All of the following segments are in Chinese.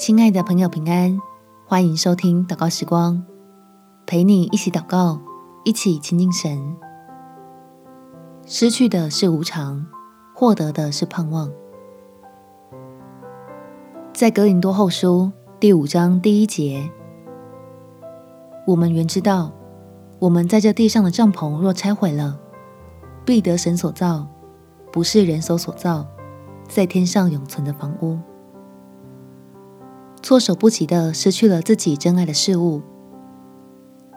亲爱的朋友，平安，欢迎收听祷告时光，陪你一起祷告，一起亲近神。失去的是无常，获得的是盼望。在格林多后书第五章第一节，我们原知道，我们在这地上的帐篷若拆毁了，必得神所造，不是人手所造，在天上永存的房屋。措手不及的失去了自己珍爱的事物，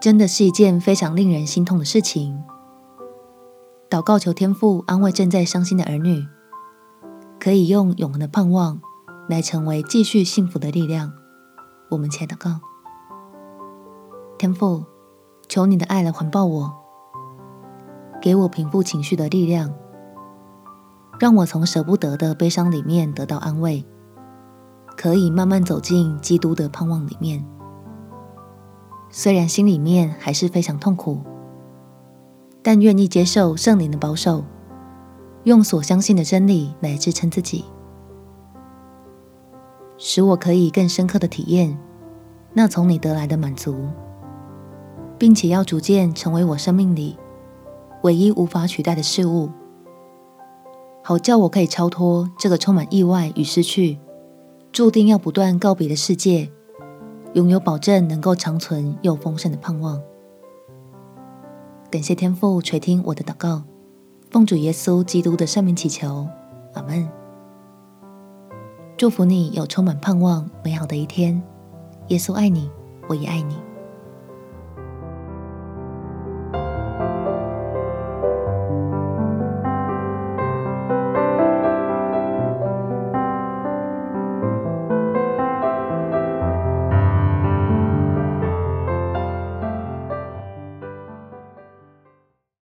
真的是一件非常令人心痛的事情。祷告求天父安慰正在伤心的儿女，可以用永恒的盼望来成为继续幸福的力量。我们且祷告：天父，求你的爱来环抱我，给我平复情绪的力量，让我从舍不得的悲伤里面得到安慰。可以慢慢走进基督的盼望里面，虽然心里面还是非常痛苦，但愿意接受圣灵的保守，用所相信的真理来支撑自己，使我可以更深刻的体验那从你得来的满足，并且要逐渐成为我生命里唯一无法取代的事物，好叫我可以超脱这个充满意外与失去。注定要不断告别的世界，拥有保证能够长存又丰盛的盼望。感谢天父垂听我的祷告，奉主耶稣基督的圣名祈求，阿门。祝福你有充满盼望美好的一天。耶稣爱你，我也爱你。